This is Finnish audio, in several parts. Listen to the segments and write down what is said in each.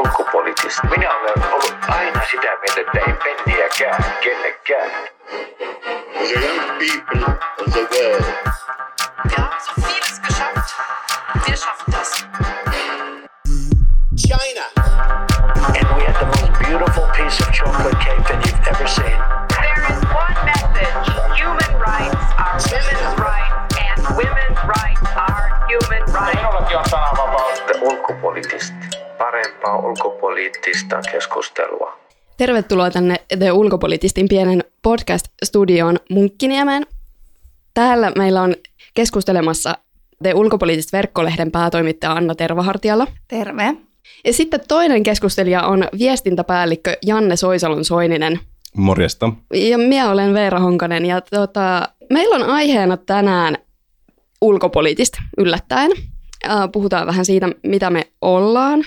ulkopoliittista. Minä olen ollut aina sitä mieltä, että ei penniäkään kellekään. The young people of the world ulkopoliittista keskustelua. Tervetuloa tänne The Ulkopolitistin pienen podcast-studioon Munkkiniemeen. Täällä meillä on keskustelemassa The Ulkopoliittist verkkolehden päätoimittaja Anna Tervahartiala. Terve. Ja sitten toinen keskustelija on viestintäpäällikkö Janne Soisalon Soininen. Morjesta. Ja minä olen Veera Honkanen ja tota, meillä on aiheena tänään ulkopoliittista yllättäen. Äh, puhutaan vähän siitä, mitä me ollaan.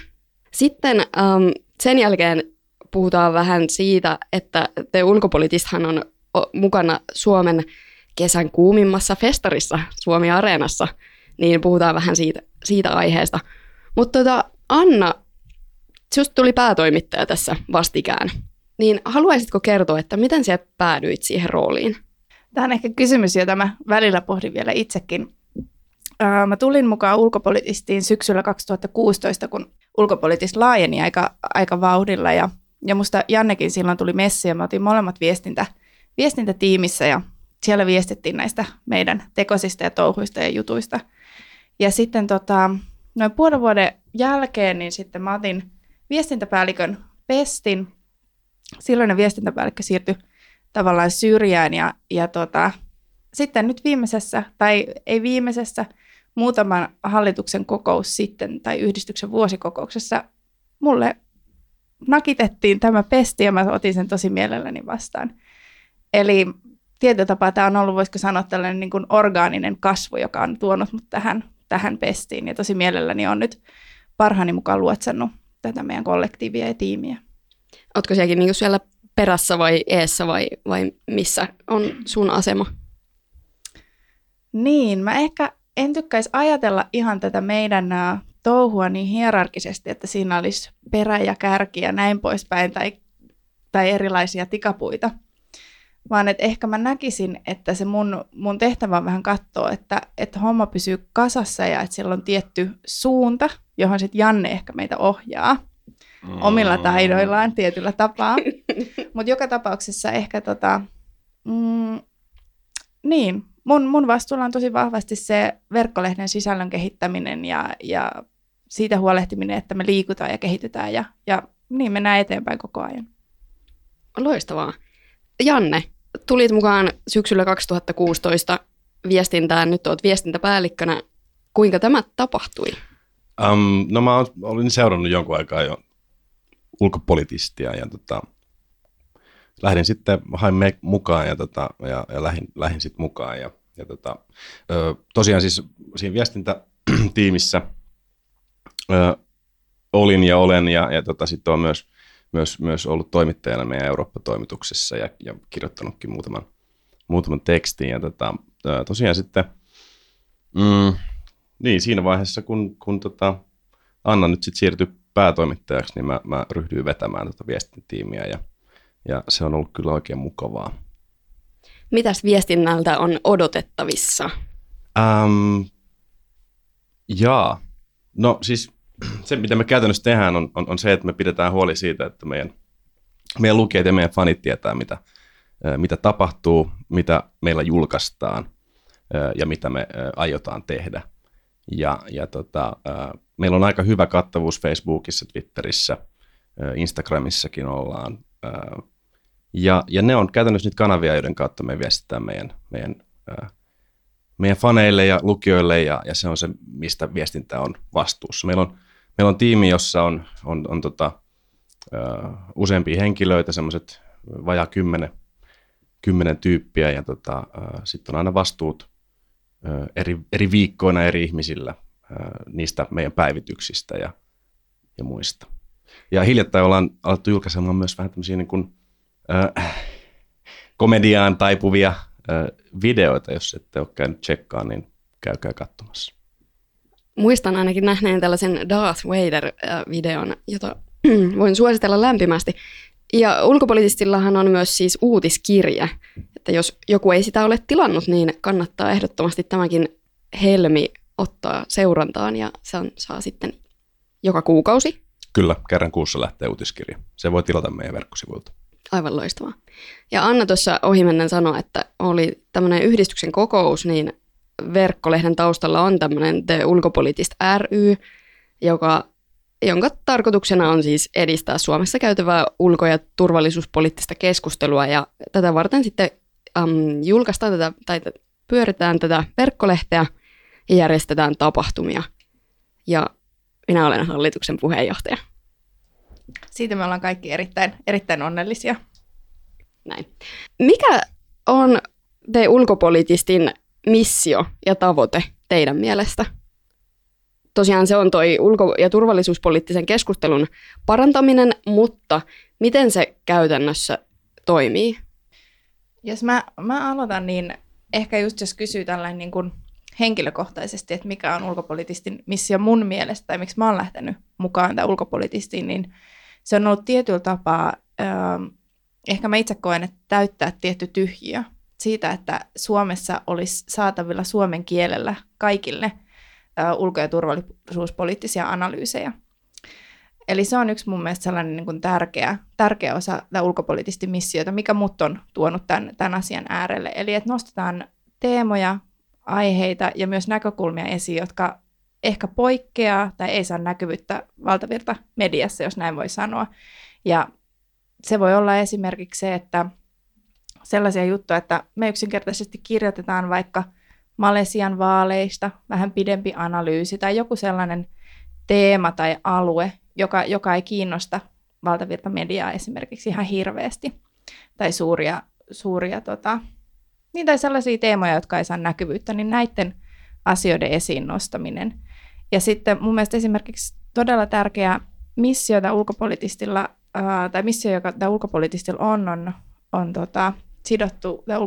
Sitten ähm, sen jälkeen puhutaan vähän siitä, että te ulkopolitistahan on mukana Suomen kesän kuumimmassa festarissa Suomi Areenassa, niin puhutaan vähän siitä, siitä aiheesta. Mutta tota, Anna, just tuli päätoimittaja tässä vastikään, niin haluaisitko kertoa, että miten sä päädyit siihen rooliin? Tämä on ehkä kysymys, jota mä välillä pohdin vielä itsekin. Mä tulin mukaan ulkopolitistiin syksyllä 2016, kun ulkopolitis laajeni aika, aika vauhdilla. Ja, ja musta Jannekin silloin tuli messi ja me otin molemmat viestintä, viestintätiimissä ja siellä viestittiin näistä meidän tekosista ja touhuista ja jutuista. Ja sitten tota, noin puolen vuoden jälkeen niin sitten mä otin viestintäpäällikön pestin. Silloinen viestintäpäällikkö siirtyi tavallaan syrjään ja, ja tota, sitten nyt viimeisessä, tai ei viimeisessä, muutaman hallituksen kokous sitten tai yhdistyksen vuosikokouksessa mulle nakitettiin tämä pesti ja mä otin sen tosi mielelläni vastaan. Eli tietyllä tapaa tämä on ollut, voisiko sanoa, tällainen niin kuin orgaaninen kasvu, joka on tuonut mut tähän, tähän pestiin. Ja tosi mielelläni on nyt parhaani mukaan luotsannut tätä meidän kollektiivia ja tiimiä. Ootko sielläkin niinku siellä perässä vai eessä vai, vai missä on sun asema? Niin, mä ehkä en tykkäisi ajatella ihan tätä meidän touhua niin hierarkisesti, että siinä olisi perä ja kärki ja näin poispäin tai, tai erilaisia tikapuita. Vaan että ehkä mä näkisin, että se mun, mun tehtävä on vähän katsoa, että, että homma pysyy kasassa ja että sillä on tietty suunta, johon sitten Janne ehkä meitä ohjaa omilla taidoillaan tietyllä tapaa. Mutta joka tapauksessa ehkä tota, mm, niin, mun, mun vastuulla on tosi vahvasti se verkkolehden sisällön kehittäminen ja, ja siitä huolehtiminen, että me liikutaan ja kehitytään ja, ja niin mennään eteenpäin koko ajan. Loistavaa. Janne, tulit mukaan syksyllä 2016 viestintään, nyt olet viestintäpäällikkönä. Kuinka tämä tapahtui? Um, no mä olin seurannut jonkun aikaa jo ulkopolitistia ja tota, lähdin sitten, hain me mukaan ja, tota, ja, ja lähdin, lähdin sitten mukaan. Ja, ja tota, ö, tosiaan siis siinä viestintätiimissä ö, olin ja olen ja, ja tota, sitten olen myös, myös, myös ollut toimittajana meidän Eurooppa-toimituksessa ja, ja kirjoittanutkin muutaman, muutaman tekstin. Ja tota, ö, tosiaan sitten, mm, niin siinä vaiheessa, kun, kun tota, Anna nyt sitten siirtyi päätoimittajaksi, niin mä, mä ryhdyin vetämään tätä viestintätiimiä ja, ja se on ollut kyllä oikein mukavaa. Mitäs viestinnältä on odotettavissa? Ähm, jaa, no siis se mitä me käytännössä tehdään on, on, on se, että me pidetään huoli siitä, että meidän, meidän lukijat ja meidän fanit tietää, mitä, mitä tapahtuu, mitä meillä julkaistaan ja mitä me aiotaan tehdä. Ja, ja tota, meillä on aika hyvä kattavuus Facebookissa, Twitterissä, Instagramissakin ollaan. Ja, ja ne on käytännössä niitä kanavia, joiden kautta me viestitään meidän, meidän ö, meidän faneille ja lukijoille ja, ja se on se, mistä viestintä on vastuussa. Meillä on, meillä on tiimi, jossa on, on, on tota, ö, useampia henkilöitä, semmoiset vajaa kymmenen, kymmenen tyyppiä ja tota, sitten on aina vastuut ö, eri, eri viikkoina eri ihmisillä ö, niistä meidän päivityksistä ja, ja muista. Ja hiljattain ollaan alettu julkaisemaan myös vähän tämmöisiä niin kuin, komediaan taipuvia ö, videoita, jos ette ole käynyt tsekkaan, niin käykää katsomassa. Muistan ainakin nähneen tällaisen Darth Vader-videon, jota voin suositella lämpimästi. Ja ulkopoliittistillahan on myös siis uutiskirja, että jos joku ei sitä ole tilannut, niin kannattaa ehdottomasti tämäkin helmi ottaa seurantaan ja se on, saa sitten joka kuukausi. Kyllä, kerran kuussa lähtee uutiskirja. Se voi tilata meidän verkkosivuilta. Aivan loistavaa. Ja Anna tuossa ohimennen sanoi, että oli tämmöinen yhdistyksen kokous, niin verkkolehden taustalla on tämmöinen The Ulkopoliittist ry, joka, jonka tarkoituksena on siis edistää Suomessa käytävää ulko- ja turvallisuuspoliittista keskustelua. Ja tätä varten sitten äm, julkaistaan tätä, tai pyöritään tätä verkkolehteä ja järjestetään tapahtumia. Ja minä olen hallituksen puheenjohtaja. Siitä me ollaan kaikki erittäin, erittäin onnellisia. Näin. Mikä on te ulkopoliitistin missio ja tavoite teidän mielestä? Tosiaan se on toi ulko- ja turvallisuuspoliittisen keskustelun parantaminen, mutta miten se käytännössä toimii? Jos mä, mä aloitan, niin ehkä just jos kysyy tällainen niin kuin henkilökohtaisesti, että mikä on ulkopolitistin missio mun mielestä, tai miksi mä oon lähtenyt mukaan tämän ulkopolitistiin, niin se on ollut tietyllä tapaa, äh, ehkä mä itse koen, että täyttää tietty tyhjiö siitä, että Suomessa olisi saatavilla suomen kielellä kaikille äh, ulko- ja turvallisuuspoliittisia analyysejä. Eli se on yksi mun mielestä sellainen niin kuin tärkeä, tärkeä osa tätä ulkopoliittista missiota, mikä mut on tuonut tämän, tämän asian äärelle. Eli että nostetaan teemoja, aiheita ja myös näkökulmia esiin, jotka ehkä poikkeaa tai ei saa näkyvyyttä valtavirta mediassa, jos näin voi sanoa. Ja se voi olla esimerkiksi se, että sellaisia juttuja, että me yksinkertaisesti kirjoitetaan vaikka Malesian vaaleista vähän pidempi analyysi tai joku sellainen teema tai alue, joka, joka ei kiinnosta valtavirta mediaa esimerkiksi ihan hirveästi tai suuria, suuria tota, niin tai sellaisia teemoja, jotka ei saa näkyvyyttä, niin näiden asioiden esiin nostaminen. Ja sitten mun mielestä esimerkiksi todella tärkeä missio tämä ulkopolitistilla, ää, tai missio, joka tämä ulkopolitistilla on, on, on tota, sidottu tämä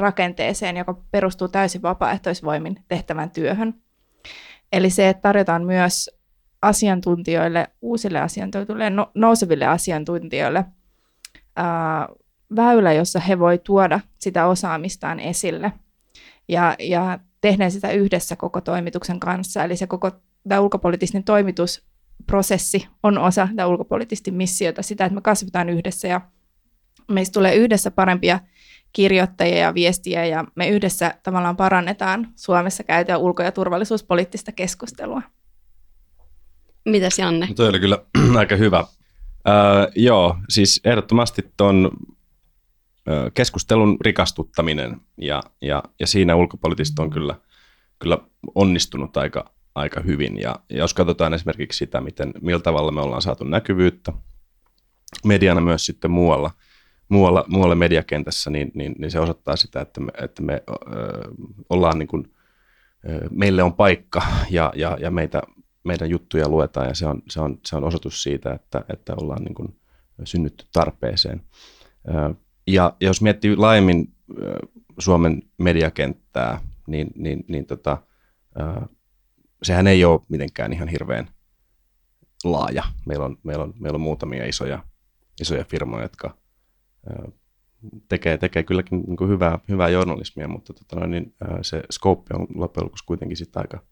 rakenteeseen, joka perustuu täysin vapaaehtoisvoimin tehtävän työhön. Eli se, että tarjotaan myös asiantuntijoille, uusille asiantuntijoille, no, nouseville asiantuntijoille väylä, jossa he voi tuoda sitä osaamistaan esille ja, ja tehdään sitä yhdessä koko toimituksen kanssa. Eli se koko tämä ulkopoliittinen toimitusprosessi on osa tämä ulkopoliittista missiota, sitä, että me kasvetaan yhdessä ja meistä tulee yhdessä parempia kirjoittajia ja viestiä ja me yhdessä tavallaan parannetaan Suomessa käytyä ulko- ja turvallisuuspoliittista keskustelua. Mitäs Janne? No toi oli kyllä aika hyvä. Öö, joo, siis ehdottomasti tuon keskustelun rikastuttaminen ja, ja, ja siinä ulkopoliittista on kyllä, kyllä onnistunut aika, aika hyvin. Ja, ja jos katsotaan esimerkiksi sitä, miten, millä tavalla me ollaan saatu näkyvyyttä mediana myös sitten muualla, muualla, muualla mediakentässä, niin, niin, niin se osoittaa sitä, että me, että me ö, ollaan niin kuin, ö, meille on paikka ja, ja, ja meitä, meidän juttuja luetaan ja se on, se on, se on osoitus siitä, että, että ollaan niin kuin synnytty tarpeeseen. Ja jos miettii laajemmin Suomen mediakenttää, niin, niin, niin tota, sehän ei ole mitenkään ihan hirveän laaja. Meillä on, meillä on, meillä on muutamia isoja, isoja firmoja, jotka tekee, tekee kylläkin niin kuin hyvää, hyvää journalismia, mutta tota, niin, se scope on loppujen lopuksi kuitenkin sit aika,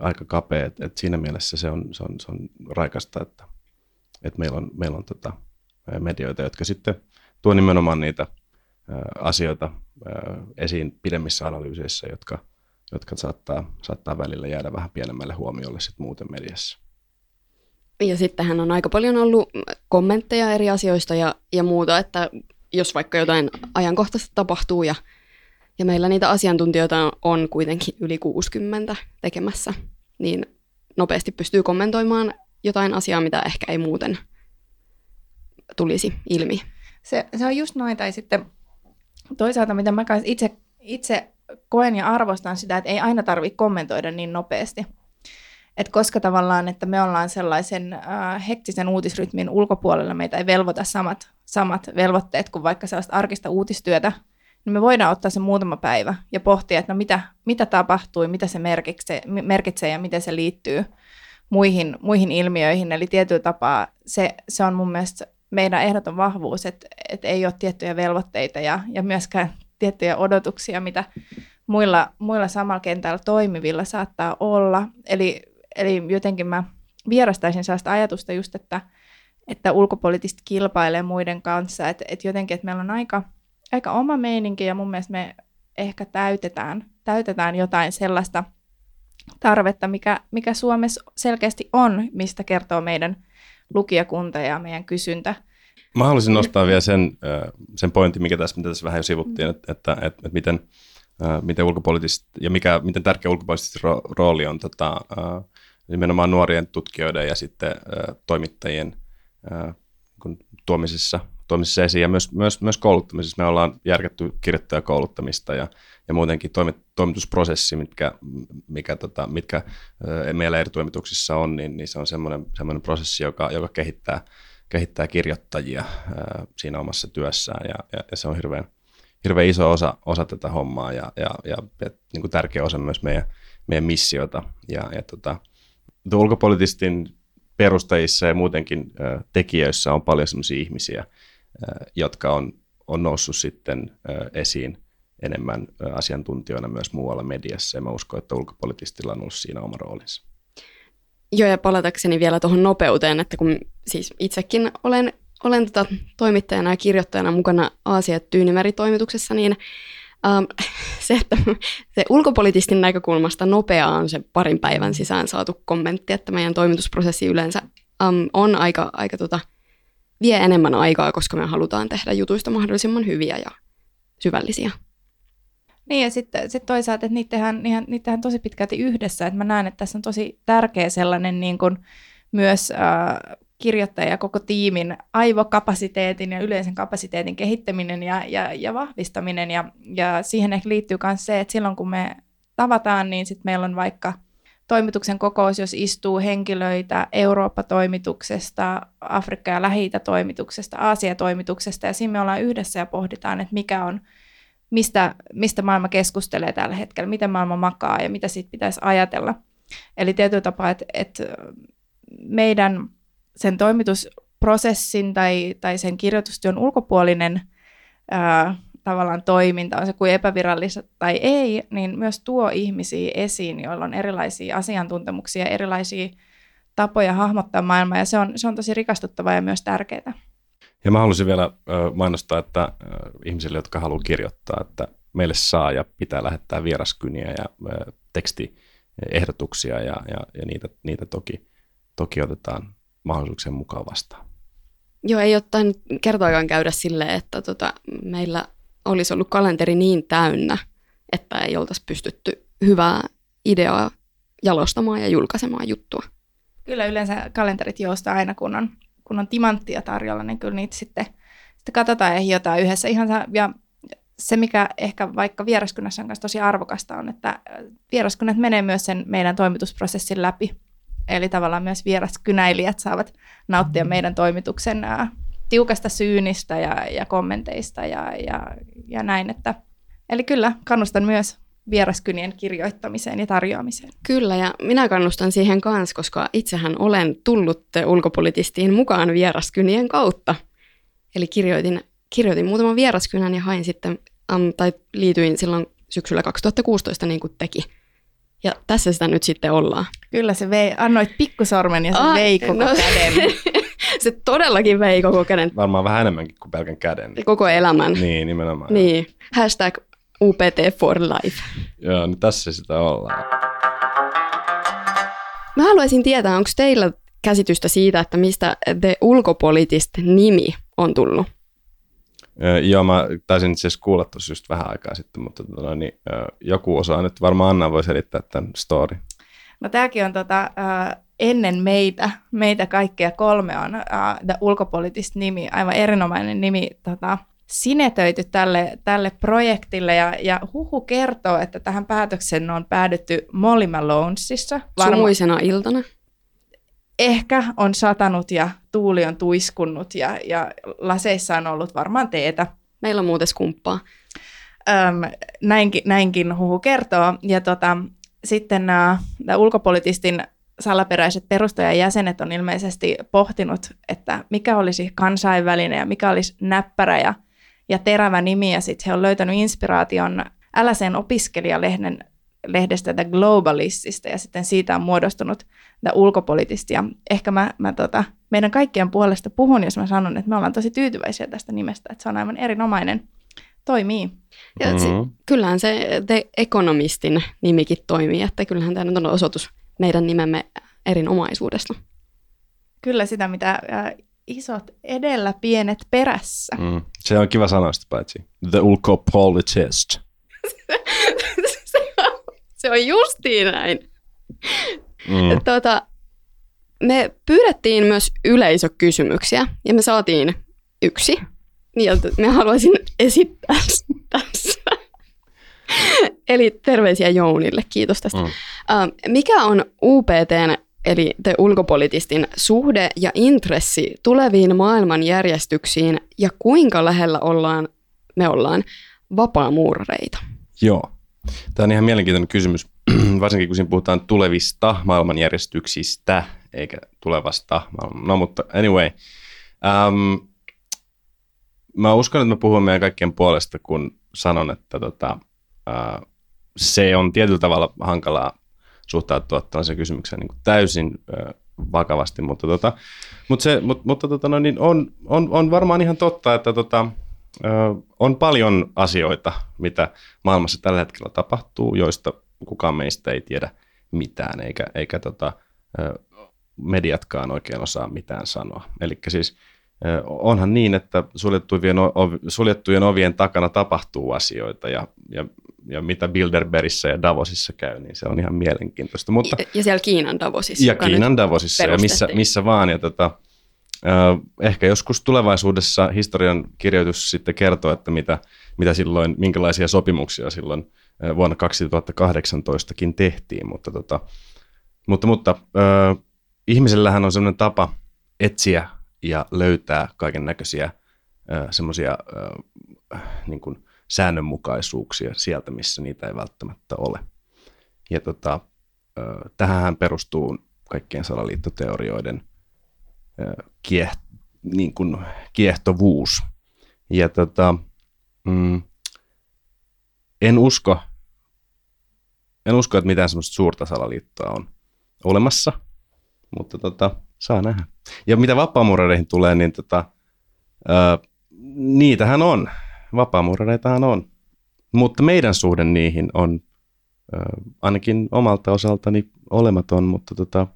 aika kapea. Et, et siinä mielessä se on, se on, se on raikasta, että, että meillä on, meillä on tota, medioita, jotka sitten – tuo nimenomaan niitä asioita esiin pidemmissä analyyseissä, jotka, jotka saattaa, saattaa välillä jäädä vähän pienemmälle huomiolle sit muuten mediassa. Ja sittenhän on aika paljon ollut kommentteja eri asioista ja, ja muuta, että jos vaikka jotain ajankohtaista tapahtuu ja, ja meillä niitä asiantuntijoita on kuitenkin yli 60 tekemässä, niin nopeasti pystyy kommentoimaan jotain asiaa, mitä ehkä ei muuten tulisi ilmi. Se, se on just noin, tai sitten toisaalta mitä mä itse, itse koen ja arvostan sitä, että ei aina tarvitse kommentoida niin nopeasti. Et koska tavallaan, että me ollaan sellaisen äh, hektisen uutisrytmin ulkopuolella, meitä ei velvoita samat, samat velvoitteet kuin vaikka sellaista arkista uutistyötä, niin me voidaan ottaa se muutama päivä ja pohtia, että no mitä, mitä tapahtui, mitä se merkitsee, merkitsee ja miten se liittyy muihin, muihin ilmiöihin. Eli tietyllä tapaa se, se on mun mielestä meidän ehdoton vahvuus, että, että ei ole tiettyjä velvoitteita ja, ja myöskään tiettyjä odotuksia, mitä muilla, muilla samalla kentällä toimivilla saattaa olla. Eli, eli jotenkin mä vierastaisin sellaista ajatusta just, että, että ulkopoliittisesti kilpailee muiden kanssa, että, että jotenkin, että meillä on aika, aika oma meininki ja mun mielestä me ehkä täytetään, täytetään jotain sellaista tarvetta, mikä, mikä Suomessa selkeästi on, mistä kertoo meidän lukijakunta ja meidän kysyntä. Mä haluaisin nostaa vielä sen, sen pointin, mikä tässä, mitä tässä vähän jo sivuttiin, että, että, että, että miten, miten, ulkopoliittisesti, ja mikä, miten tärkeä ulkopoliittisesti rooli on tota, nimenomaan nuorien tutkijoiden ja sitten toimittajien kun tuomisessa, tuomisessa esiin ja myös, myös, myös kouluttamisessa. Me ollaan järketty kirjoittajakouluttamista ja, ja muutenkin toimit, toimitusprosessi, mitkä, mikä, tota, mitkä meillä eri toimituksissa on, niin, niin se on semmoinen, semmoinen prosessi, joka, joka kehittää, kehittää kirjoittajia ää, siinä omassa työssään ja, ja, ja se on hirveän, hirveän iso osa, osa tätä hommaa ja, ja, ja, ja niin kuin tärkeä osa myös meidän, meidän missiota. Ja, ja tota, ulkopolitistin perustajissa ja muutenkin tekijöissä on paljon sellaisia ihmisiä, jotka on, on noussut sitten esiin enemmän asiantuntijoina myös muualla mediassa, ja mä uskon, että ulkopolitistilla on ollut siinä oma roolinsa. Joo, ja palatakseni vielä tuohon nopeuteen, että kun siis itsekin olen, olen tota toimittajana ja kirjoittajana mukana Aasia Tyynimeri-toimituksessa, niin Um, se, että se ulkopolitistin näkökulmasta nopeaa on se parin päivän sisään saatu kommentti, että meidän toimitusprosessi yleensä um, on aika, aika tota, vie enemmän aikaa, koska me halutaan tehdä jutuista mahdollisimman hyviä ja syvällisiä. Niin ja sitten sit toisaalta, että niitä tehdään, niitä tehdään tosi pitkälti yhdessä, että mä näen, että tässä on tosi tärkeä sellainen niin kuin myös äh, kirjoittaja ja koko tiimin aivokapasiteetin ja yleisen kapasiteetin kehittäminen ja, ja, ja vahvistaminen. Ja, ja siihen ehkä liittyy myös se, että silloin kun me tavataan, niin sitten meillä on vaikka toimituksen kokous, jos istuu henkilöitä Eurooppa-toimituksesta, Afrikka- ja lähi toimituksesta Aasia-toimituksesta, ja siinä me ollaan yhdessä ja pohditaan, että mikä on, mistä, mistä maailma keskustelee tällä hetkellä, miten maailma makaa ja mitä siitä pitäisi ajatella. Eli tietyllä tapaa, että, että meidän sen toimitusprosessin tai, tai sen kirjoitustyön ulkopuolinen ää, tavallaan toiminta, on se kuin epävirallista tai ei, niin myös tuo ihmisiä esiin, joilla on erilaisia asiantuntemuksia, erilaisia tapoja hahmottaa maailmaa, ja se on, se on tosi rikastuttavaa ja myös tärkeää. Ja mä haluaisin vielä mainostaa, että ihmisille, jotka haluaa kirjoittaa, että meille saa ja pitää lähettää vieraskyniä ja tekstiehdotuksia, ja, ja, ja niitä, niitä toki, toki otetaan mahdollisuuksien mukaan vastaan. Joo, ei ole tainnut kertaakaan käydä silleen, että tota, meillä olisi ollut kalenteri niin täynnä, että ei oltaisi pystytty hyvää ideaa jalostamaan ja julkaisemaan juttua. Kyllä yleensä kalenterit joustaa aina, kun on, kun on timanttia tarjolla, niin kyllä niitä sitten, sitten katsotaan ja hiotaan yhdessä. Ihan ja se, mikä ehkä vaikka vieraskunnassa on tosi arvokasta, on, että vieraskunnat menee myös sen meidän toimitusprosessin läpi. Eli tavallaan myös vieraskynäilijät saavat nauttia meidän toimituksen ää, tiukasta syynistä ja, ja kommenteista ja, ja, ja näin. Että, eli kyllä, kannustan myös vieraskynien kirjoittamiseen ja tarjoamiseen. Kyllä, ja minä kannustan siihen kanssa, koska itsehän olen tullut ulkopolitistiin mukaan vieraskynien kautta. Eli kirjoitin, kirjoitin muutaman vieraskynän ja hain sitten, um, tai liityin silloin syksyllä 2016 niin kuin teki ja tässä sitä nyt sitten ollaan. Kyllä se vei, annoit pikkusormen ja se Ai, vei koko no, käden. se todellakin vei koko käden. Varmaan vähän enemmänkin kuin pelkän käden. Koko elämän. Niin, nimenomaan. Niin. Hashtag UPT for life. Joo, niin tässä sitä ollaan. Mä haluaisin tietää, onko teillä käsitystä siitä, että mistä The Ulkopolitist nimi on tullut? Joo, mä taisin itse asiassa kuulla tuossa just vähän aikaa sitten, mutta tota, niin, joku osaa nyt, varmaan Anna voi selittää tämän story. No tämäkin on tota, ennen meitä, meitä kaikkea kolme on The Ulkopolitist nimi, aivan erinomainen nimi tota, sinetöity tälle, tälle projektille ja, ja huhu kertoo, että tähän päätökseen on päädytty Molly Malonesissa. Varma- Sumuisena iltana ehkä on satanut ja tuuli on tuiskunnut ja, ja laseissa on ollut varmaan teetä. Meillä on muuten skumppaa. Öm, näinkin, näinkin huhu kertoo. Ja tota, sitten uh, ulkopolitistin salaperäiset perustajajäsenet on ilmeisesti pohtinut, että mikä olisi kansainvälinen ja mikä olisi näppärä ja, ja terävä nimi. Ja sitten he on löytänyt inspiraation Äläsen opiskelijalehden lehdestä The Globalistista ja sitten siitä on muodostunut The Ulkopolitista. Ja ehkä mä, mä tota, meidän kaikkien puolesta puhun, jos mä sanon, että me ollaan tosi tyytyväisiä tästä nimestä, että se on aivan erinomainen, toimii. Ja mm-hmm. kyllähän se The Economistin nimikin toimii, että kyllähän tämä on osoitus meidän nimemme erinomaisuudesta. Kyllä sitä, mitä äh, isot edellä, pienet perässä. Mm. Se on kiva sanoa sitä paitsi. The Ulkopolitist. se, on, se on justiin näin. Mm. Tuota, me pyydettiin myös yleisökysymyksiä ja me saatiin yksi. Ja me haluaisin esittää tässä. Eli terveisiä Jounille, kiitos tästä. Mm. Uh, mikä on UPTn, eli te ulkopolitistin, suhde ja intressi tuleviin maailmanjärjestyksiin ja kuinka lähellä ollaan, me ollaan vapaamuurareita? Joo. Tämä on ihan mielenkiintoinen kysymys, varsinkin kun siinä puhutaan tulevista maailmanjärjestyksistä, eikä tulevasta. No mutta anyway. Um, mä uskon, että mä puhun meidän kaikkien puolesta, kun sanon, että tota, se on tietyllä tavalla hankalaa suhtautua tällaisen kysymykseen niin täysin vakavasti, mutta, tota, mutta, se, mutta, mutta tota, no, niin on, on, on varmaan ihan totta, että tota, on paljon asioita, mitä maailmassa tällä hetkellä tapahtuu, joista kukaan meistä ei tiedä mitään, eikä, eikä tota, mediatkaan oikein osaa mitään sanoa. Eli siis onhan niin, että suljettujen, suljettujen ovien takana tapahtuu asioita ja, ja, ja mitä Bilderbergissä ja Davosissa käy, niin se on ihan mielenkiintoista. Mutta, ja, ja siellä Kiinan Davosissa. Ja Kiinan Davosissa ja missä, missä vaan. Ja tota, Ehkä joskus tulevaisuudessa historian kirjoitus sitten kertoo, että mitä, mitä silloin, minkälaisia sopimuksia silloin vuonna 2018kin tehtiin, mutta, tota, mutta, mutta äh, ihmisellähän on sellainen tapa etsiä ja löytää kaiken näköisiä semmoisia niin kuin säännönmukaisuuksia sieltä, missä niitä ei välttämättä ole. Ja tota, äh, tähän perustuu kaikkien salaliittoteorioiden – kieht, niin kuin kiehtovuus. Ja tota, mm, en usko, en usko, että mitään semmoista suurta salaliittoa on olemassa, mutta tota, saa nähdä. Ja mitä vapaamuurareihin tulee, niin tota, ää, niitähän on. Vapaamuurareitahan on. Mutta meidän suhde niihin on ää, ainakin omalta osaltani olematon, mutta tota,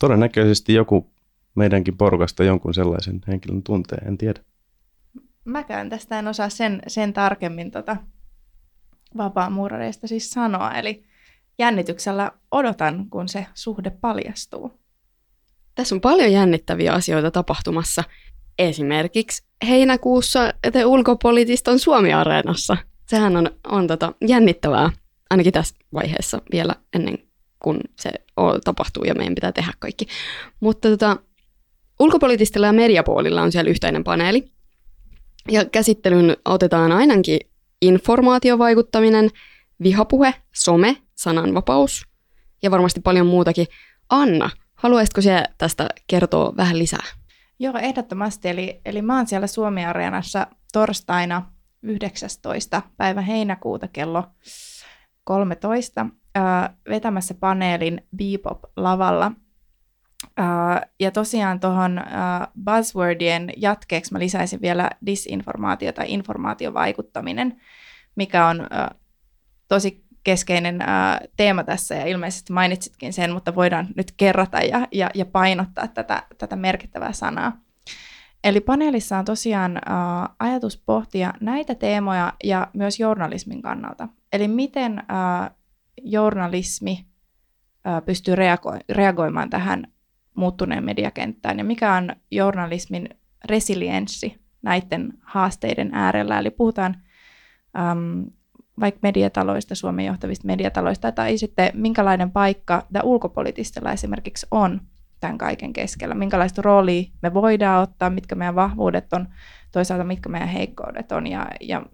todennäköisesti joku meidänkin porukasta jonkun sellaisen henkilön tuntee, en tiedä. Mäkään tästä en osaa sen, sen tarkemmin tota vapaamuurareista siis sanoa, eli jännityksellä odotan, kun se suhde paljastuu. Tässä on paljon jännittäviä asioita tapahtumassa. Esimerkiksi heinäkuussa te ulkopolitiston Suomi-areenassa. Sehän on, on tota jännittävää, ainakin tässä vaiheessa vielä ennen kuin se tapahtuu ja meidän pitää tehdä kaikki. Mutta tota, Ulkopoliittistilla ja mediapuolilla on siellä yhteinen paneeli. Ja käsittelyyn otetaan ainakin informaatiovaikuttaminen, vihapuhe, some, sananvapaus ja varmasti paljon muutakin. Anna, haluaisitko sinä tästä kertoa vähän lisää? Joo, ehdottomasti. Eli, eli mä oon siellä Suomi-areenassa torstaina 19. päivä heinäkuuta kello 13 ää, vetämässä paneelin Bebop-lavalla – Uh, ja tosiaan tuohon uh, buzzwordien jatkeeksi mä lisäisin vielä disinformaatio tai informaatiovaikuttaminen, mikä on uh, tosi keskeinen uh, teema tässä ja ilmeisesti mainitsitkin sen, mutta voidaan nyt kerrata ja, ja, ja painottaa tätä, tätä merkittävää sanaa. Eli paneelissa on tosiaan uh, ajatus pohtia näitä teemoja ja myös journalismin kannalta. Eli miten uh, journalismi uh, pystyy reago- reagoimaan tähän muuttuneen mediakenttään ja mikä on journalismin resilienssi näiden haasteiden äärellä. Eli puhutaan äm, vaikka mediataloista, Suomen johtavista mediataloista, tai sitten minkälainen paikka tämä ulkopolitistilla esimerkiksi on tämän kaiken keskellä, minkälaista roolia me voidaan ottaa, mitkä meidän vahvuudet on, toisaalta mitkä meidän heikkoudet on ja, ja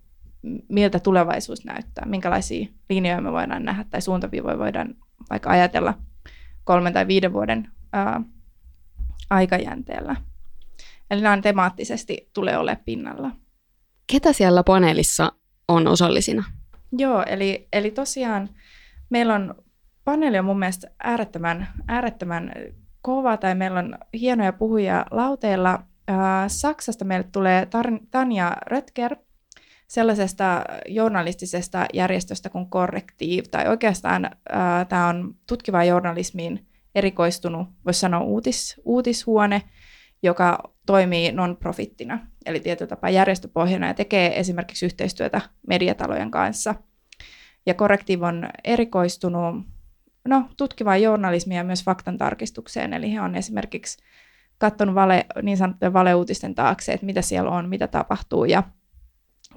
miltä tulevaisuus näyttää, minkälaisia linjoja me voidaan nähdä tai suuntaviivoja voidaan vaikka ajatella kolmen tai viiden vuoden ää, aikajänteellä. Eli nämä temaattisesti tulee ole pinnalla. Ketä siellä paneelissa on osallisina? Joo, eli, eli tosiaan meillä on paneeli on mun mielestä äärettömän, äärettömän kova, tai meillä on hienoja puhujia lauteilla. Saksasta meille tulee Tanja Röttger, sellaisesta journalistisesta järjestöstä kuin Corrective, tai oikeastaan tämä on tutkivaan journalismiin erikoistunut, voisi sanoa uutis, uutishuone, joka toimii non-profittina, eli tietyllä tapaa järjestöpohjana ja tekee esimerkiksi yhteistyötä mediatalojen kanssa. Ja Corrective on erikoistunut no, tutkivaan journalismiin ja myös faktan tarkistukseen, eli he on esimerkiksi katsonut vale, niin sanottujen valeuutisten taakse, että mitä siellä on, mitä tapahtuu ja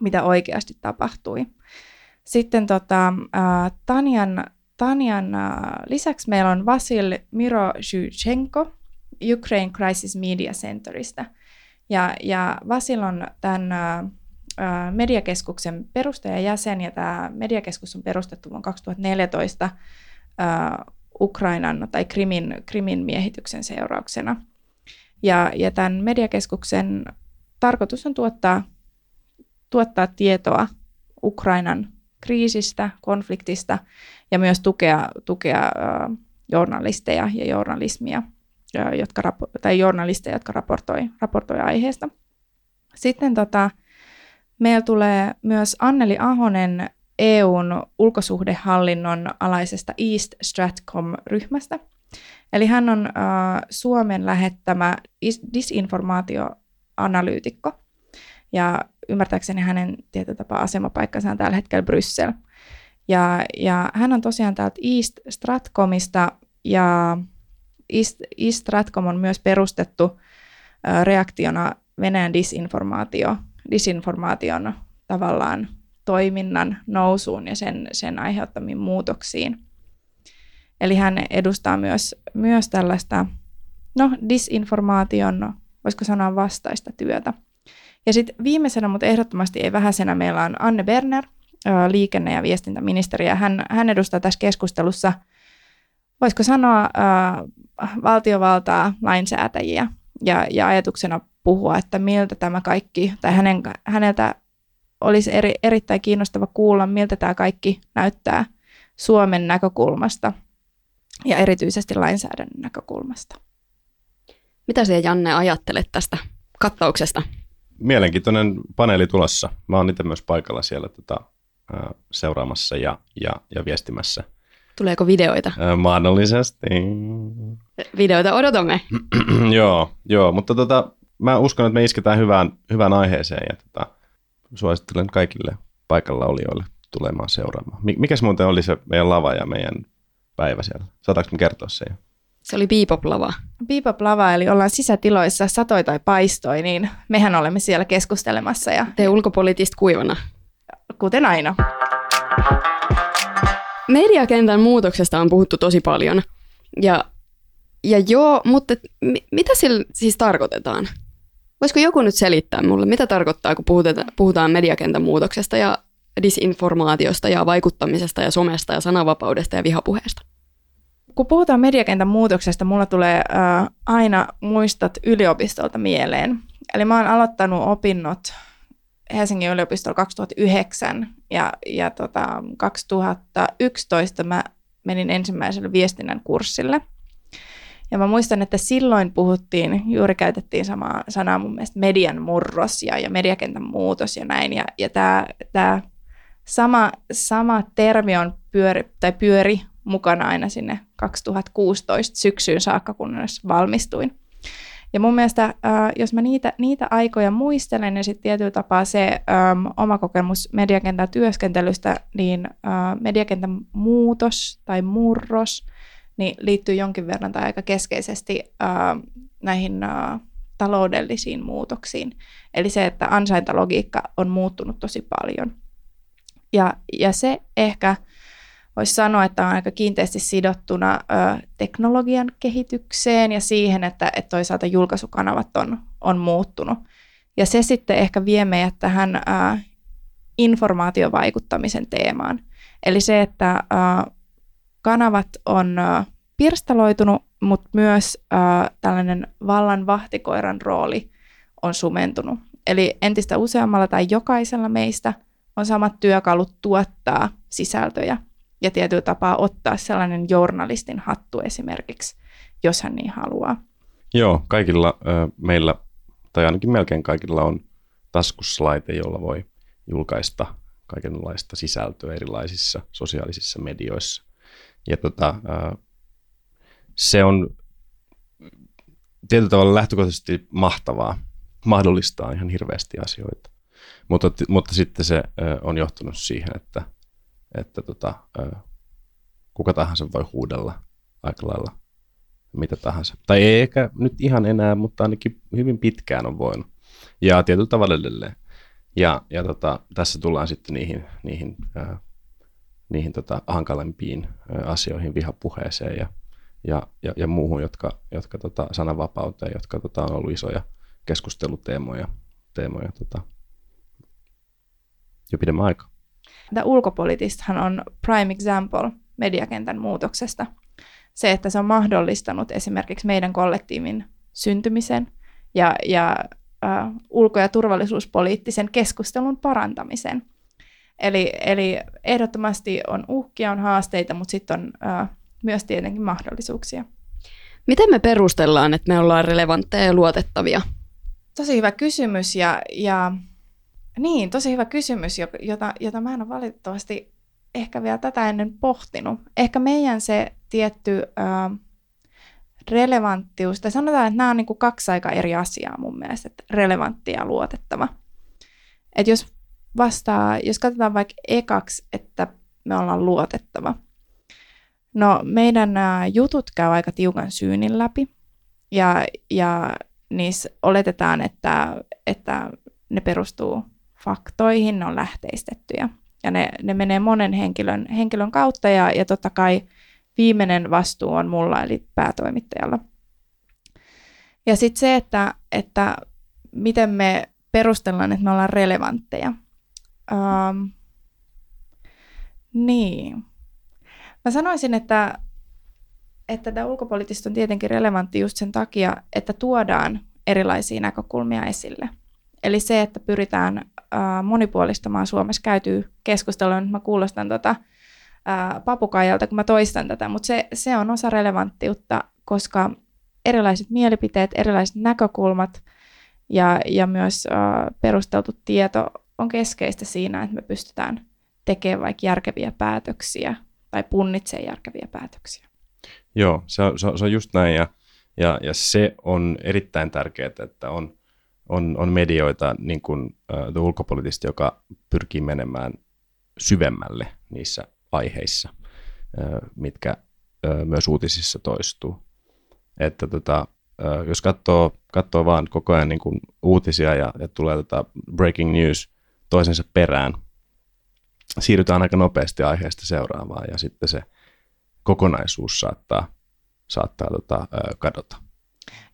mitä oikeasti tapahtui. Sitten tota, äh, Tanjan, Tanjan äh, lisäksi meillä on Vasil Miroshychenko Ukraine Crisis Media Centerista. Ja, ja Vasil on tämän äh, mediakeskuksen perustajajäsen, ja tämä mediakeskus on perustettu vuonna 2014 äh, Ukrainan tai Krimin, Krimin miehityksen seurauksena. Ja, ja tämän mediakeskuksen tarkoitus on tuottaa tuottaa tietoa Ukrainan kriisistä, konfliktista ja myös tukea, tukea journalisteja ja journalismia, jotka, tai journalisteja, jotka raportoi, raportoi aiheesta. Sitten tota, meillä tulee myös Anneli Ahonen EUn ulkosuhdehallinnon alaisesta East Stratcom-ryhmästä. Eli hän on äh, Suomen lähettämä disinformaatioanalyytikko. Ja ymmärtääkseni hänen tietotapa asemapaikkansa on tällä hetkellä Bryssel. Ja, ja hän on tosiaan täältä East Stratcomista ja East, East Stratcom on myös perustettu reaktiona Venäjän disinformaatio, disinformaation tavallaan toiminnan nousuun ja sen, sen aiheuttamiin muutoksiin. Eli hän edustaa myös, myös tällaista no, disinformaation, voisiko sanoa vastaista työtä. Ja sitten viimeisenä, mutta ehdottomasti ei vähäisenä, meillä on Anne Berner, liikenne- ja viestintäministeri, ja hän, hän edustaa tässä keskustelussa, voisiko sanoa, valtiovaltaa, lainsäätäjiä, ja, ja ajatuksena puhua, että miltä tämä kaikki, tai hänen, häneltä olisi eri, erittäin kiinnostava kuulla, miltä tämä kaikki näyttää Suomen näkökulmasta, ja erityisesti lainsäädännön näkökulmasta. Mitä sinä Janne ajattelet tästä kattauksesta? mielenkiintoinen paneeli tulossa. Mä oon itse myös paikalla siellä tota, seuraamassa ja, ja, ja viestimässä. Tuleeko videoita? Ää, mahdollisesti. Videoita odotamme. joo, joo, mutta tota, mä uskon, että me isketään hyvään, hyvään aiheeseen ja tota, suosittelen kaikille paikalla olijoille tulemaan seuraamaan. Mikäs muuten oli se meidän lava ja meidän päivä siellä? Saataanko me kertoa se jo? Se oli Bebop-lava. Bebop-lava, eli ollaan sisätiloissa satoi tai paistoi, niin mehän olemme siellä keskustelemassa. Ja... Te ulkopoliittista kuivana. Kuten aina. Mediakentän muutoksesta on puhuttu tosi paljon. Ja, ja joo, mutta mi- mitä sillä siis tarkoitetaan? Voisiko joku nyt selittää mulle, mitä tarkoittaa, kun puhutaan, puhutaan mediakentän muutoksesta ja disinformaatiosta ja vaikuttamisesta ja somesta ja sananvapaudesta ja vihapuheesta? kun puhutaan mediakentän muutoksesta, mulla tulee äh, aina muistot yliopistolta mieleen. Eli mä oon aloittanut opinnot Helsingin yliopistolla 2009 ja, ja tota, 2011 mä menin ensimmäiselle viestinnän kurssille. Ja mä muistan, että silloin puhuttiin, juuri käytettiin samaa sanaa mun mielestä median murros ja, ja mediakentän muutos ja näin. Ja, ja tämä sama, sama termi on pyöri, tai pyöri mukana aina sinne 2016 syksyyn saakka, kunnes valmistuin. Ja mun mielestä, jos mä niitä, niitä aikoja muistelen ja sitten tietyllä tapaa se ähm, oma kokemus mediakentän työskentelystä, niin mediakentän muutos tai murros niin liittyy jonkin verran tai aika keskeisesti näihin taloudellisiin muutoksiin. Eli se, että ansaintalogiikka on muuttunut tosi paljon. Ja, ja se ehkä voisi sanoa, että on aika kiinteästi sidottuna ö, teknologian kehitykseen ja siihen, että, että toisaalta julkaisukanavat on, on muuttunut. Ja se sitten ehkä vie meidät tähän ö, informaatiovaikuttamisen teemaan. Eli se, että ö, kanavat on ö, pirstaloitunut, mutta myös äh, tällainen vallan vahtikoiran rooli on sumentunut. Eli entistä useammalla tai jokaisella meistä on samat työkalut tuottaa sisältöjä ja tietyllä tapaa ottaa sellainen journalistin hattu esimerkiksi, jos hän niin haluaa. Joo, kaikilla ö, meillä, tai ainakin melkein kaikilla on taskussa laite, jolla voi julkaista kaikenlaista sisältöä erilaisissa sosiaalisissa medioissa. Ja tota, ö, se on tietyllä tavalla lähtökohtaisesti mahtavaa, mahdollistaa ihan hirveästi asioita. Mutta, mutta sitten se on johtunut siihen, että, että tota, kuka tahansa voi huudella aika lailla mitä tahansa. Tai ei ehkä nyt ihan enää, mutta ainakin hyvin pitkään on voinut. Ja tietyllä tavalla edelleen. Ja, ja tota, tässä tullaan sitten niihin, niihin, ää, niihin tota, hankalempiin asioihin, vihapuheeseen ja, ja, ja, ja muuhun, jotka, jotka tota, sananvapauteen, jotka tota, on ollut isoja keskusteluteemoja teemoja, tota, jo pidemmän aikaa. Tämä ulkopolitistahan on prime example mediakentän muutoksesta. Se, että se on mahdollistanut esimerkiksi meidän kollektiivin syntymisen ja, ja äh, ulko- ja turvallisuuspoliittisen keskustelun parantamisen. Eli, eli ehdottomasti on uhkia, on haasteita, mutta sitten on äh, myös tietenkin mahdollisuuksia. Miten me perustellaan, että me ollaan relevantteja ja luotettavia? Tosi hyvä kysymys ja, ja niin, tosi hyvä kysymys, jota, jota mä en ole valitettavasti ehkä vielä tätä ennen pohtinut. Ehkä meidän se tietty ö, relevanttius, tai sanotaan, että nämä on niin kuin kaksi aika eri asiaa mun mielestä, että relevantti ja luotettava. Että jos vastaa, jos katsotaan vaikka ekaksi, että me ollaan luotettava. No meidän nämä jutut käy aika tiukan syynin läpi, ja, ja niissä oletetaan, että, että ne perustuu faktoihin, ne on lähteistettyjä. Ja ne, ne menee monen henkilön, henkilön kautta ja, ja totta kai viimeinen vastuu on mulla eli päätoimittajalla. Ja sitten se, että, että miten me perustellaan, että me ollaan relevantteja. Um, niin. Mä sanoisin, että, että tämä ulkopoliittista on tietenkin relevantti just sen takia, että tuodaan erilaisia näkökulmia esille – Eli se, että pyritään monipuolistamaan Suomessa käytyy keskustelua, nyt mä kuulostan tota, äh, papukaijalta, kun mä toistan tätä, mutta se, se on osa relevanttiutta, koska erilaiset mielipiteet, erilaiset näkökulmat ja, ja myös äh, perusteltu tieto on keskeistä siinä, että me pystytään tekemään vaikka järkeviä päätöksiä tai punnitsemaan järkeviä päätöksiä. Joo, se on, se on just näin ja, ja, ja se on erittäin tärkeää, että on – on, on medioita niin kuin uh, ulkopoliittisesti, joka pyrkii menemään syvemmälle niissä aiheissa, mitkä myös uutisissa toistuu. Että tota, jos katsoo, katsoo vaan koko ajan niin kuin uutisia ja, ja tulee tota breaking news toisensa perään, siirrytään aika nopeasti aiheesta seuraavaan ja sitten se kokonaisuus saattaa, saattaa tota, kadota.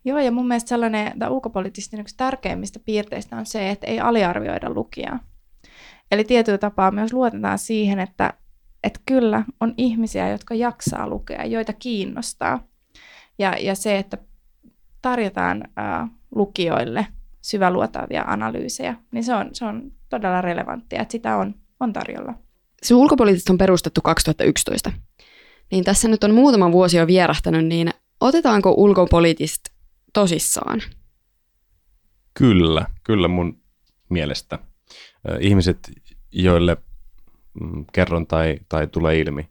Joo, ja mun mielestä sellainen, tämä ulkopoliittisesti yksi tärkeimmistä piirteistä on se, että ei aliarvioida lukijaa. Eli tietyllä tapaa myös luotetaan siihen, että, että kyllä on ihmisiä, jotka jaksaa lukea, joita kiinnostaa. Ja, ja se, että tarjotaan ää, lukijoille syväluotaavia analyysejä, niin se on, se on todella relevanttia, että sitä on, on tarjolla. Se ulkopoliittista on perustettu 2011. Niin tässä nyt on muutama vuosi jo vierähtänyt, niin otetaanko ulkopoliittista tosissaan? Kyllä, kyllä mun mielestä. Ihmiset, joille mm, kerron tai, tai tulee ilmi,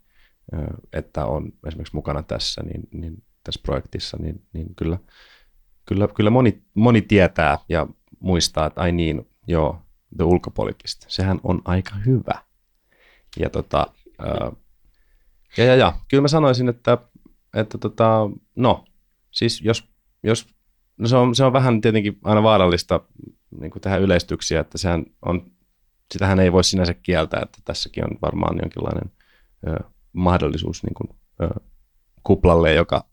että on esimerkiksi mukana tässä, niin, niin tässä projektissa, niin, niin kyllä, kyllä, kyllä moni, moni tietää ja muistaa, että ai niin, joo, The Ulkopoliittista, sehän on aika hyvä. Ja tota, ja, ja, ja, kyllä mä sanoisin, että, että tota, no, siis jos jos, no se, on, se on vähän tietenkin aina vaarallista niin tehdä yleistyksiä, että sehän on, sitähän ei voi sinänsä kieltää, että tässäkin on varmaan jonkinlainen ö, mahdollisuus niin kuin, ö, kuplalle, joka,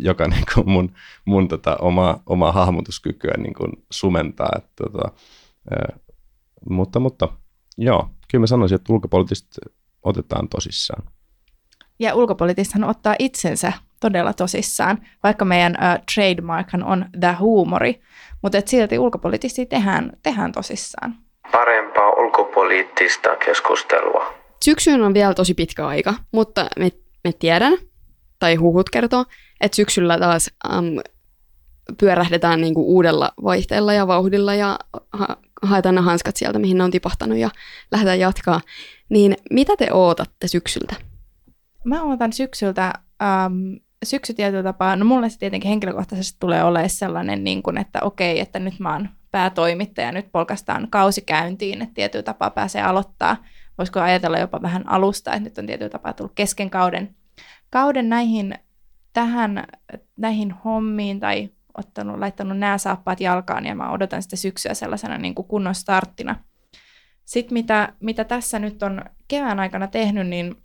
joka niin kuin mun, mun tota, oma, omaa hahmotuskykyä niin kuin sumentaa. Että, tota, ö, mutta, mutta joo, kyllä mä sanoisin, että ulkopoliittisesti otetaan tosissaan. Ja ulkopoliittistahan ottaa itsensä todella tosissaan, vaikka meidän ö, trademarkhan on the huumori, mutta et silti ulkopoliittisesti tehdään, tehdään tosissaan. Parempaa ulkopoliittista keskustelua. Syksyyn on vielä tosi pitkä aika, mutta me, me tiedän, tai huhut kertoo, että syksyllä taas um, pyörähdetään niinku uudella vaihteella ja vauhdilla ja ha- haetaan ne hanskat sieltä, mihin ne on tipahtanut ja lähdetään jatkaa. Niin mitä te ootatte syksyltä? Mä otan syksyltä, ähm, syksy tietyllä tapaa, no mulle se tietenkin henkilökohtaisesti tulee olemaan sellainen, niin kuin, että okei, että nyt mä oon päätoimittaja, nyt polkastaan kausi käyntiin, että tietyllä tapaa pääsee aloittaa. Voisiko ajatella jopa vähän alusta, että nyt on tietyllä tapaa tullut kesken kauden, kauden näihin, tähän, näihin hommiin tai ottanut, laittanut nämä saappaat jalkaan ja mä odotan sitä syksyä sellaisena niin kuin kunnon starttina. Sitten mitä, mitä tässä nyt on kevään aikana tehnyt, niin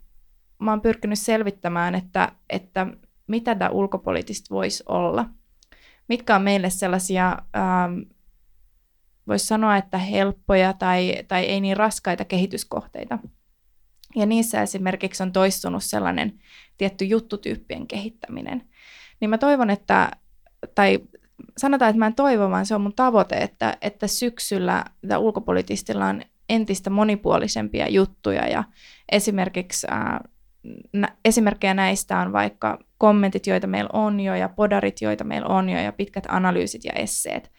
mä oon pyrkinyt selvittämään, että, että mitä tämä ulkopoliittista voisi olla. Mitkä on meille sellaisia, ähm, voisi sanoa, että helppoja tai, tai ei niin raskaita kehityskohteita. Ja niissä esimerkiksi on toistunut sellainen tietty juttutyyppien kehittäminen. Niin mä toivon, että, tai sanotaan, että mä en toivo, vaan se on mun tavoite, että, että syksyllä ulkopoliittistilla on entistä monipuolisempia juttuja ja esimerkiksi nä- esimerkkejä näistä on vaikka kommentit, joita meillä on jo ja podarit, joita meillä on jo ja pitkät analyysit ja esseet.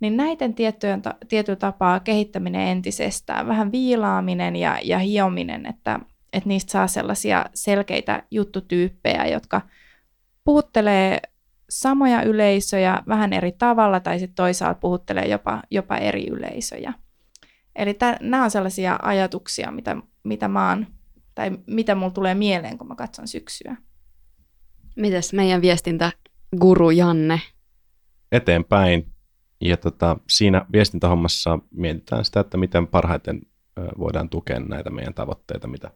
Niin näiden tiettyjen tietyllä tapaa kehittäminen entisestään, vähän viilaaminen ja, ja hiominen, että, että niistä saa sellaisia selkeitä juttutyyppejä, jotka puhuttelee samoja yleisöjä vähän eri tavalla tai sitten toisaalta puhuttelee jopa, jopa eri yleisöjä. Eli nämä on sellaisia ajatuksia, mitä, mitä mä oon, tai mitä mulla tulee mieleen, kun mä katson syksyä. Mites meidän viestintä guru Janne? Eteenpäin. Ja tota, siinä viestintähommassa mietitään sitä, että miten parhaiten voidaan tukea näitä meidän tavoitteita, mitä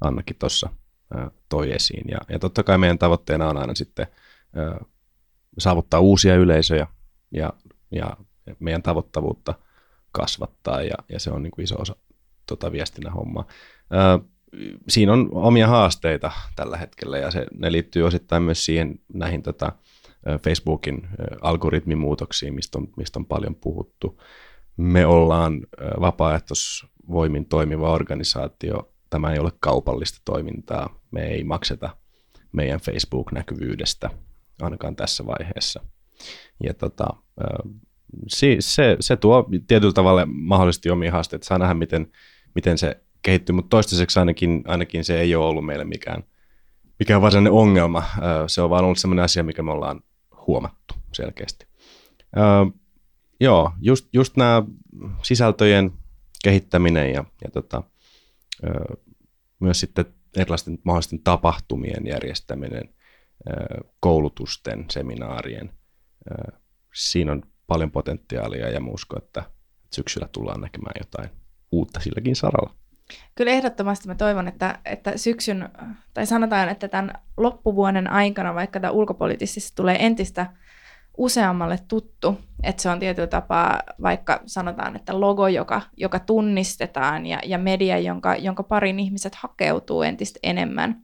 Annakin tuossa toi esiin. Ja, ja totta kai meidän tavoitteena on aina sitten ö, saavuttaa uusia yleisöjä ja, ja meidän tavoittavuutta kasvattaa ja, ja se on niin kuin iso osa tota viestinnän hommaa. Ö, siinä on omia haasteita tällä hetkellä ja se, ne liittyy osittain myös siihen näihin tota, Facebookin algoritmimuutoksiin, mistä on, mistä on paljon puhuttu. Me ollaan vapaaehtoisvoimin toimiva organisaatio. Tämä ei ole kaupallista toimintaa. Me ei makseta meidän Facebook-näkyvyydestä ainakaan tässä vaiheessa. Ja tota, se, se, se tuo tietyllä tavalla mahdollisesti omia haasteita. Saa nähdä, miten, miten se kehittyy, mutta toistaiseksi ainakin, ainakin se ei ole ollut meille mikään, mikään varsinainen ongelma. Se on vaan ollut sellainen asia, mikä me ollaan huomattu selkeästi. joo, just, just nämä sisältöjen kehittäminen ja, ja tota, myös sitten erilaisten mahdollisten tapahtumien järjestäminen, koulutusten, seminaarien. Siinä on paljon potentiaalia ja uskon, että syksyllä tullaan näkemään jotain uutta silläkin saralla. Kyllä ehdottomasti mä toivon, että, että syksyn, tai sanotaan, että tämän loppuvuoden aikana, vaikka tämä ulkopoliittisesti tulee entistä useammalle tuttu, että se on tietyllä tapaa vaikka sanotaan, että logo, joka, joka tunnistetaan ja, ja media, jonka, jonka parin ihmiset hakeutuu entistä enemmän,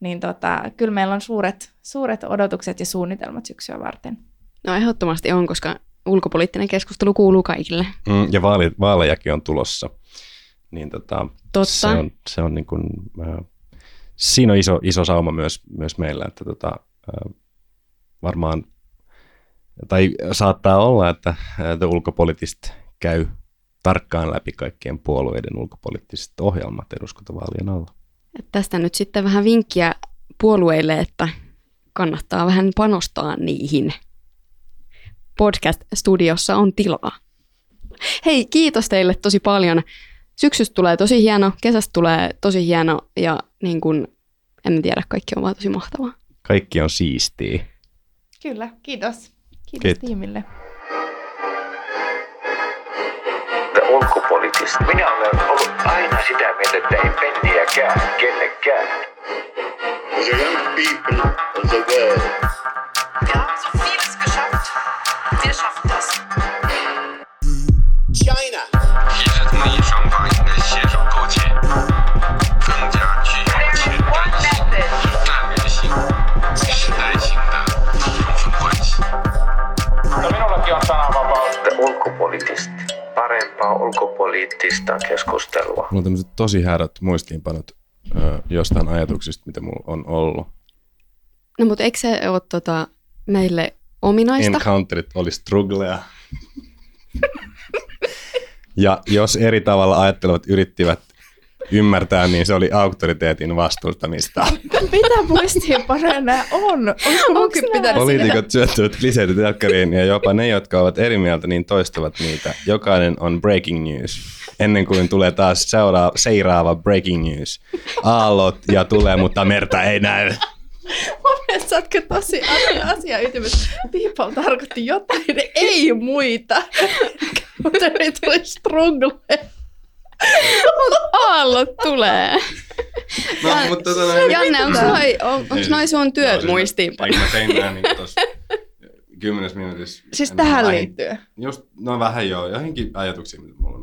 niin tota, kyllä meillä on suuret, suuret odotukset ja suunnitelmat syksyä varten. No ehdottomasti on, koska ulkopoliittinen keskustelu kuuluu kaikille. Mm, ja vaali, vaalejakin on tulossa. Niin tota, Totta. Se on, se on niin kuin, äh, siinä on iso, iso sauma myös, myös meillä, että tota, äh, varmaan, tai saattaa olla, että, että ulkopoliittista käy tarkkaan läpi kaikkien puolueiden ulkopoliittiset ohjelmat eduskuntavaalien alla. Et tästä nyt sitten vähän vinkkiä puolueille, että kannattaa vähän panostaa niihin. Podcast-studiossa on tilaa. Hei, kiitos teille tosi paljon. Syksystä tulee tosi hieno, kesästä tulee tosi hieno ja niin kun, en tiedä, kaikki on vaan tosi mahtavaa. Kaikki on siistiä. Kyllä, kiitos. Kiitos Kiitos. tiimille. Ulkopoliittista. Minä olen ollut aina sitä mieltä, että ei penniäkään kellekään. The young people of the world. Wir haben so vieles geschafft. Wir schaffen das. China keskustelua. Mulla on tämmöiset tosi härät muistiinpanot ö, jostain ajatuksista, mitä mulla on ollut. No mutta eikö se ole tota, meille ominaista? Encounterit oli struggleja ja jos eri tavalla ajattelevat yrittivät ymmärtää, niin se oli auktoriteetin vastustamista. Mitä muistiinpanoja nämä on? Munkin pitänyt Poliitikot syöttävät kliseitä telkkariin ja jopa ne, jotka ovat eri mieltä, niin toistavat niitä. Jokainen on breaking news. Ennen kuin tulee taas seuraava, seuraava breaking news. Aallot ja tulee, mutta merta ei näy. Mun sä ootko tosi asia, ytimessä. People tarkoitti jotain, ei muita. Mutta nyt tuli struggle. Aallot tulee. No, mutta tota, Janne, onko noi, on, onks noi sun työt Joo, siis mä- muistiinpanoja? Mä tein nää niin tuossa kymmenessä minuutissa. Siis tähän liittyen. Just, no vähän joo, johonkin ajatuksiin, mitä mulla